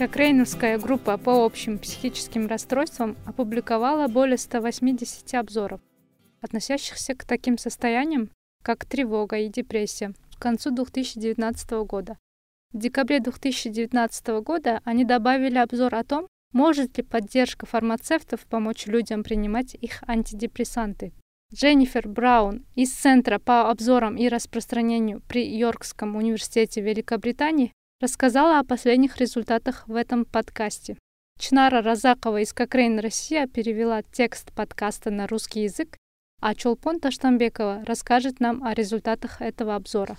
Кокрейновская группа по общим психическим расстройствам опубликовала более 180 обзоров, относящихся к таким состояниям, как тревога и депрессия, к концу 2019 года. В декабре 2019 года они добавили обзор о том, может ли поддержка фармацевтов помочь людям принимать их антидепрессанты. Дженнифер Браун из Центра по обзорам и распространению при Йоркском университете Великобритании рассказала о последних результатах в этом подкасте. Чнара Разакова из Кокрейн Россия перевела текст подкаста на русский язык, а Чулпон Таштамбекова расскажет нам о результатах этого обзора.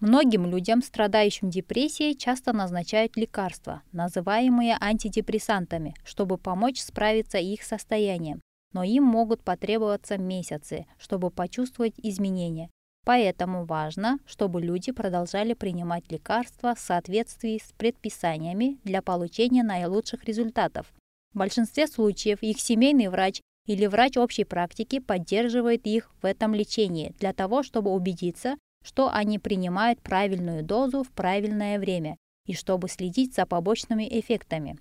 Многим людям, страдающим депрессией, часто назначают лекарства, называемые антидепрессантами, чтобы помочь справиться их состоянием. Но им могут потребоваться месяцы, чтобы почувствовать изменения. Поэтому важно, чтобы люди продолжали принимать лекарства в соответствии с предписаниями для получения наилучших результатов. В большинстве случаев их семейный врач или врач общей практики поддерживает их в этом лечении для того, чтобы убедиться, что они принимают правильную дозу в правильное время и чтобы следить за побочными эффектами.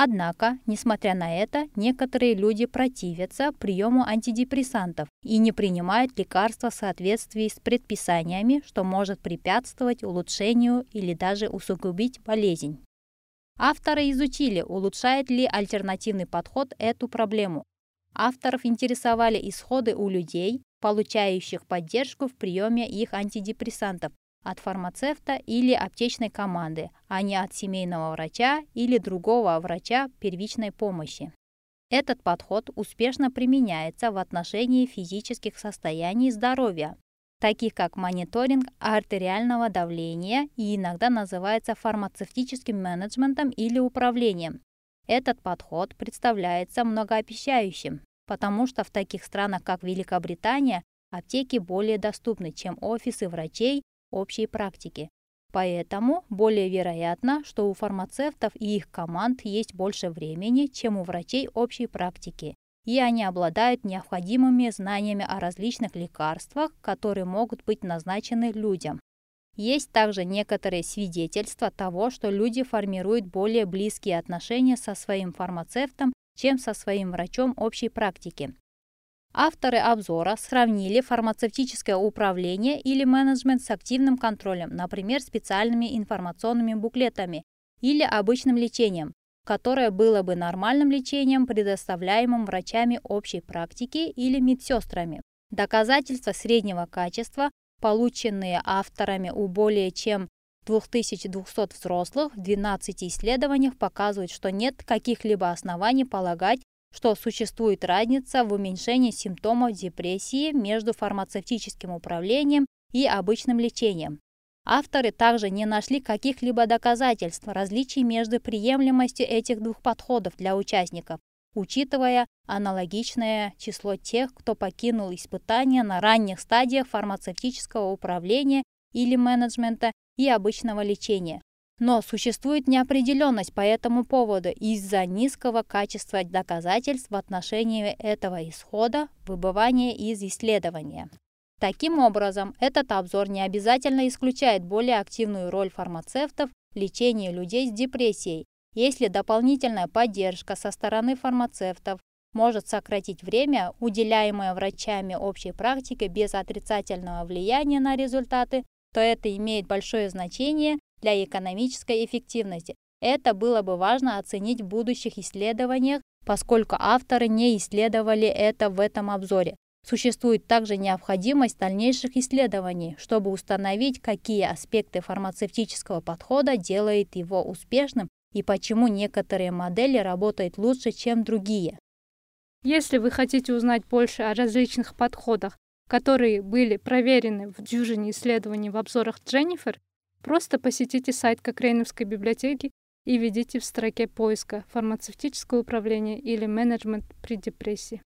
Однако, несмотря на это, некоторые люди противятся приему антидепрессантов и не принимают лекарства в соответствии с предписаниями, что может препятствовать улучшению или даже усугубить болезнь. Авторы изучили, улучшает ли альтернативный подход эту проблему. Авторов интересовали исходы у людей, получающих поддержку в приеме их антидепрессантов от фармацевта или аптечной команды, а не от семейного врача или другого врача первичной помощи. Этот подход успешно применяется в отношении физических состояний здоровья, таких как мониторинг артериального давления и иногда называется фармацевтическим менеджментом или управлением. Этот подход представляется многообещающим, потому что в таких странах, как Великобритания, аптеки более доступны, чем офисы врачей общей практики. Поэтому более вероятно, что у фармацевтов и их команд есть больше времени, чем у врачей общей практики, и они обладают необходимыми знаниями о различных лекарствах, которые могут быть назначены людям. Есть также некоторые свидетельства того, что люди формируют более близкие отношения со своим фармацевтом чем со своим врачом общей практики. Авторы обзора сравнили фармацевтическое управление или менеджмент с активным контролем, например, специальными информационными буклетами или обычным лечением, которое было бы нормальным лечением, предоставляемым врачами общей практики или медсестрами. Доказательства среднего качества, полученные авторами у более чем 2200 взрослых в 12 исследованиях показывают, что нет каких-либо оснований полагать, что существует разница в уменьшении симптомов депрессии между фармацевтическим управлением и обычным лечением. Авторы также не нашли каких-либо доказательств различий между приемлемостью этих двух подходов для участников, учитывая аналогичное число тех, кто покинул испытания на ранних стадиях фармацевтического управления или менеджмента и обычного лечения. Но существует неопределенность по этому поводу из-за низкого качества доказательств в отношении этого исхода выбывания из исследования. Таким образом, этот обзор не обязательно исключает более активную роль фармацевтов в лечении людей с депрессией, если дополнительная поддержка со стороны фармацевтов может сократить время, уделяемое врачами общей практики без отрицательного влияния на результаты то это имеет большое значение для экономической эффективности. Это было бы важно оценить в будущих исследованиях, поскольку авторы не исследовали это в этом обзоре. Существует также необходимость дальнейших исследований, чтобы установить, какие аспекты фармацевтического подхода делают его успешным и почему некоторые модели работают лучше, чем другие. Если вы хотите узнать больше о различных подходах которые были проверены в дюжине исследований в обзорах Дженнифер, просто посетите сайт Кокрейновской библиотеки и введите в строке поиска «Фармацевтическое управление» или «Менеджмент при депрессии».